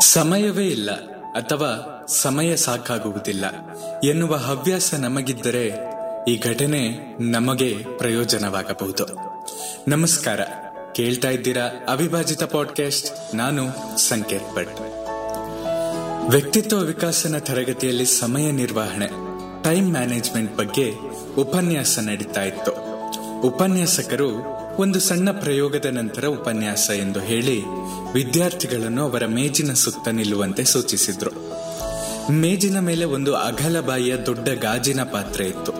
ಸಮಯವೇ ಇಲ್ಲ ಅಥವಾ ಸಮಯ ಸಾಕಾಗುವುದಿಲ್ಲ. ಎನ್ನುವ ಹವ್ಯಾಸ ನಮಗಿದ್ದರೆ ಈ ಘಟನೆ ನಮಗೆ ಪ್ರಯೋಜನವಾಗಬಹುದು. ನಮಸ್ಕಾರ. ಕೇಳ್ತಾ ಇದ್ದೀರಾ ಅವಿಭಾಜಿತ ಪಾಡ್ಕಾಸ್ಟ್ ನಾನು ಸಂಕೇತ್ ಭಟ್. ವ್ಯಕ್ತಿತ್ವ ವಿಕಾಸನ ತರಗತಿಯಲ್ಲಿ ಸಮಯ ನಿರ್ವಹಣೆ, ಟೈಮ್ ಮ್ಯಾನೇಜ್ಮೆಂಟ್ ಬಗ್ಗೆ ಉಪನ್ಯಾಸ ನಡೀತಾ ಇತ್ತು. ಉಪನ್ಯಾಸಕರು ಒಂದು ಸಣ್ಣ ಪ್ರಯೋಗದ ನಂತರ ಉಪನ್ಯಾಸ ಎಂದು ಹೇಳಿ ವಿದ್ಯಾರ್ಥಿಗಳನ್ನು ಅವರ ಮೇಜಿನ ಸುತ್ತ ನಿಲ್ಲುವಂತೆ ಸೂಚಿಸಿದ್ರು. ಮೇಜಿನ ಮೇಲೆ ಒಂದು ಅಗಲ ಬಾಯಿಯ ದೊಡ್ಡ ಗಾಜಿನ ಪಾತ್ರೆ ಇತ್ತು.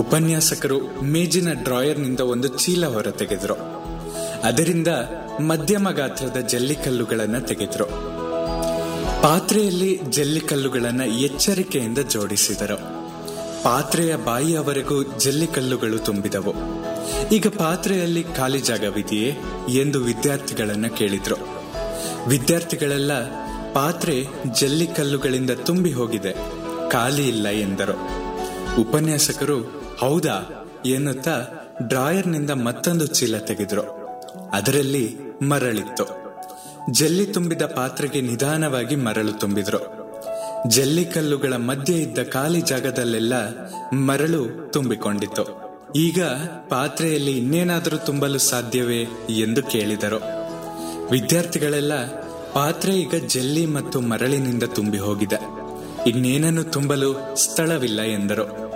ಉಪನ್ಯಾಸಕರು ಮೇಜಿನ ಡ್ರಾಯರ್ನಿಂದ ಒಂದು ಚೀಲ ಹೊರ ತೆಗೆದ್ರು ಅದರಿಂದ ಮಧ್ಯಮ ಗಾತ್ರದ ಜಲ್ಲಿಕಲ್ಲುಗಳನ್ನು ತೆಗೆದ್ರು. ಪಾತ್ರೆಯಲ್ಲಿ ಜಲ್ಲಿಕಲ್ಲುಗಳನ್ನು ಎಚ್ಚರಿಕೆಯಿಂದ ಜೋಡಿಸಿದರು. ಪಾತ್ರೆಯ ಬಾಯಿಯವರೆಗೂ ಜಲ್ಲಿಕಲ್ಲುಗಳು ತುಂಬಿದವು. ಈಗ ಪಾತ್ರೆಯಲ್ಲಿ ಖಾಲಿ ಜಾಗವಿದೆಯೇ ಎಂದು ವಿದ್ಯಾರ್ಥಿಗಳನ್ನ ಕೇಳಿದ್ರು. ವಿದ್ಯಾರ್ಥಿಗಳೆಲ್ಲ, ಪಾತ್ರೆ ಜಲ್ಲಿಕಲ್ಲುಗಳಿಂದ ತುಂಬಿ ಹೋಗಿದೆ, ಖಾಲಿ ಇಲ್ಲ ಎಂದರು. ಉಪನ್ಯಾಸಕರು, ಹೌದಾ ಎನ್ನುತ್ತಾ ಡ್ರಾಯರ್ನಿಂದ ಮತ್ತೊಂದು ಚೀಲ ತೆಗೆದ್ರು. ಅದರಲ್ಲಿ ಮರಳಿತ್ತು. ಜಲ್ಲಿ ತುಂಬಿದ ಪಾತ್ರೆಗೆ ನಿಧಾನವಾಗಿ ಮರಳು ತುಂಬಿದ್ರು. ಜಲ್ಲಿಕಲ್ಲುಗಳ ಮಧ್ಯೆ ಇದ್ದ ಖಾಲಿ ಜಾಗದಲ್ಲೆಲ್ಲ ಮರಳು ತುಂಬಿಕೊಂಡಿತ್ತು. ಈಗ ಪಾತ್ರೆಯಲ್ಲಿ ಇನ್ನೇನಾದರೂ ತುಂಬಲು ಸಾಧ್ಯವೇ ಎಂದು ಕೇಳಿದರು. ವಿದ್ಯಾರ್ಥಿಗಳೆಲ್ಲ ಪಾತ್ರೆ ಈಗ ಜಲ್ಲಿ ಮತ್ತು ಮರಳಿನಿಂದ ತುಂಬಿ ಹೋಗಿದೆ. ಇನ್ನೇನನ್ನು ತುಂಬಲು ಸ್ಥಳವಿಲ್ಲ ಎಂದರು.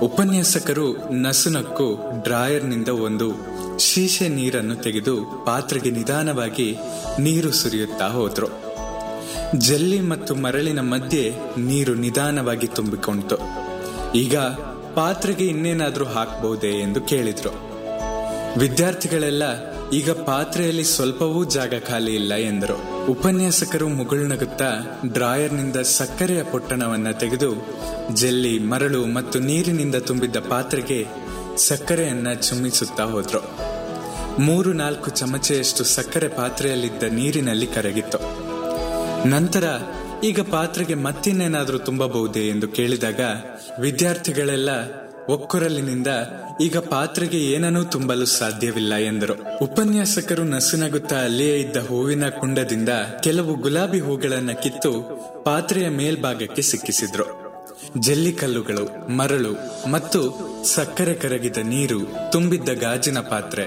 ಉಪನ್ಯಾಸಕರು ನಸುನಕ್ಕು ಡ್ರಾಯರ್ನಿಂದ ಒಂದು ಶೀಶೆ ನೀರನ್ನು ತೆಗೆದು ಪಾತ್ರೆಗೆ ನಿಧಾನವಾಗಿ ನೀರು ಸುರಿಯುತ್ತಾ ಹೋದ್ರು. ಜಲ್ಲಿ ಮತ್ತು ಮರಳಿನ ಮಧ್ಯೆ ನೀರು ನಿಧಾನವಾಗಿ ತುಂಬಿಕೊಂಡಿತು. ಈಗ ಪಾತ್ರೆಗೆ ಇನ್ನೇನಾದರೂ ಹಾಕಬಹುದೇ ಎಂದು ಕೇಳಿದ್ರು. ವಿದ್ಯಾರ್ಥಿಗಳೆಲ್ಲ, ಈಗ ಪಾತ್ರೆಯಲ್ಲಿ ಸ್ವಲ್ಪವೂ ಜಾಗ ಖಾಲಿ ಇಲ್ಲ ಎಂದರು. ಉಪನ್ಯಾಸಕರು ಮುಗುಳ್ನಗುತ್ತಾ ಡ್ರಾಯರ್ನಿಂದ ಸಕ್ಕರೆಯ ಪೊಟ್ಟಣವನ್ನು ತೆಗೆದು, ಜಲ್ಲಿ, ಮರಳು ಮತ್ತು ನೀರಿನಿಂದ ತುಂಬಿದ್ದ ಪಾತ್ರೆಗೆ ಸಕ್ಕರೆಯನ್ನ ಚುಮ್ಮಿಸುತ್ತಾ ಹೋದ್ರು. ಮೂರು ನಾಲ್ಕು ಚಮಚೆಯಷ್ಟು ಸಕ್ಕರೆ ಪಾತ್ರೆಯಲ್ಲಿದ್ದ ನೀರಿನಲ್ಲಿ ಕರಗಿತ್ತು. ನಂತರ ಈಗ ಪಾತ್ರೆಗೆ ಮತ್ತಿನ್ನೇನಾದರೂ ತುಂಬಬಹುದೇ ಎಂದು ಕೇಳಿದಾಗ ವಿದ್ಯಾರ್ಥಿಗಳೆಲ್ಲ ಒಕ್ಕೊರಲಿನಿಂದ, ಈಗ ಪಾತ್ರೆಗೆ ಏನನ್ನೂ ತುಂಬಲು ಸಾಧ್ಯವಿಲ್ಲ ಎಂದರು. ಉಪನ್ಯಾಸಕರು ನಸುನಗುತ್ತಾ ಅಲ್ಲಿಯೇ ಇದ್ದ ಹೂವಿನ ಕುಂಡದಿಂದ ಕೆಲವು ಗುಲಾಬಿ ಹೂಗಳನ್ನ ಕಿತ್ತು ಪಾತ್ರೆಯ ಮೇಲ್ಭಾಗಕ್ಕೆ ಸಿಕ್ಕಿಸಿದ್ರು. ಜಲ್ಲಿಕಲ್ಲುಗಳು, ಮರಳು ಮತ್ತು ಸಕ್ಕರೆ ಕರಗಿದ ನೀರು ತುಂಬಿದ್ದ ಗಾಜಿನ ಪಾತ್ರೆ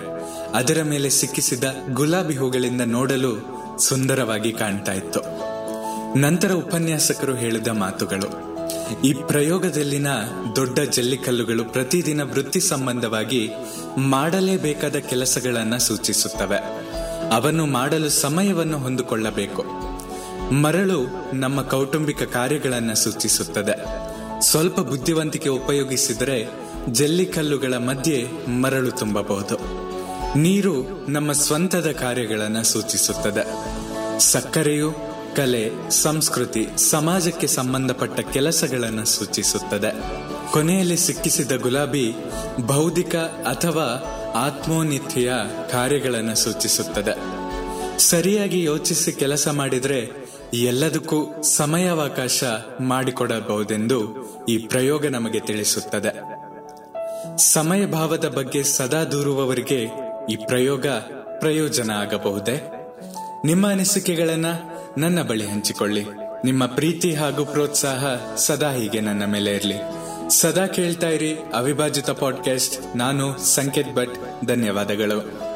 ಅದರ ಮೇಲೆ ಸಿಕ್ಕಿಸಿದ ಗುಲಾಬಿ ಹೂಗಳಿಂದ ನೋಡಲು ಸುಂದರವಾಗಿ ಕಾಣ್ತಾ ಇತ್ತು. ನಂತರ ಉಪನ್ಯಾಸಕರು ಹೇಳಿದ ಮಾತುಗಳು. ಈ ಪ್ರಯೋಗದಲ್ಲಿನ ದೊಡ್ಡ ಜಲ್ಲಿಕಲ್ಲುಗಳು ಪ್ರತಿದಿನ ವೃತ್ತಿ ಸಂಬಂಧವಾಗಿ ಮಾಡಲೇಬೇಕಾದ ಕೆಲಸಗಳನ್ನು ಸೂಚಿಸುತ್ತವೆ. ಅವನ್ನು ಮಾಡಲು ಸಮಯವನ್ನು ಹೊಂದಿಕೊಳ್ಳಬೇಕು. ಮರಳು ನಮ್ಮ ಕೌಟುಂಬಿಕ ಕಾರ್ಯಗಳನ್ನು ಸೂಚಿಸುತ್ತದೆ. ಸ್ವಲ್ಪ ಬುದ್ಧಿವಂತಿಕೆ ಉಪಯೋಗಿಸಿದರೆ ಜಲ್ಲಿಕಲ್ಲುಗಳ ಮಧ್ಯೆ ಮರಳು ತುಂಬಬಹುದು. ನೀರು ನಮ್ಮ ಸ್ವಂತದ ಕಾರ್ಯಗಳನ್ನು ಸೂಚಿಸುತ್ತದೆ. ಸಕ್ಕರೆಯು ಕಲೆ, ಸಂಸ್ಕೃತಿ, ಸಮಾಜಕ್ಕೆ ಸಂಬಂಧಪಟ್ಟ ಕೆಲಸಗಳನ್ನು ಸೂಚಿಸುತ್ತದೆ. ಕೊನೆಯಲ್ಲಿ ಸಿಕ್ಕಿಸಿದ ಗುಲಾಬಿ, ಬೌದ್ಧಿಕ ಅಥವಾ ಆತ್ಮೋನ್ನಿತಿಯ ಕಾರ್ಯಗಳನ್ನು ಸೂಚಿಸುತ್ತದೆ. ಸರಿಯಾಗಿ ಯೋಚಿಸಿ ಕೆಲಸ ಮಾಡಿದರೆ ಎಲ್ಲದಕ್ಕೂ ಸಮಯಾವಕಾಶ ಮಾಡಿಕೊಡಬಹುದೆಂದು ಈ ಪ್ರಯೋಗ ನಮಗೆ ತಿಳಿಸುತ್ತದೆ. ಸಮಯ ಭಾವದ ಬಗ್ಗೆ ಸದಾ ದೂರುವವರಿಗೆ ಈ ಪ್ರಯೋಗ ಪ್ರಯೋಜನ ಆಗಬಹುದೇ? ನಿಮ್ಮ ಅನಿಸಿಕೆಗಳನ್ನ ನನ್ನ ಬಳಿ ಹಂಚಿಕೊಳ್ಳಿ. ನಿಮ್ಮ ಪ್ರೀತಿ ಹಾಗೂ ಪ್ರೋತ್ಸಾಹ ಸದಾ ಹೀಗೆ ನನ್ನ ಮೇಲೆ ಇರಲಿ. ಸದಾ ಕೇಳ್ತಾ ಇರಿ ಅವಿಭಾಜಿತ ಪಾಡ್ಕಾಸ್ಟ್ ನಾನು ಸಂಕೇತ್ ಭಟ್. ಧನ್ಯವಾದಗಳು.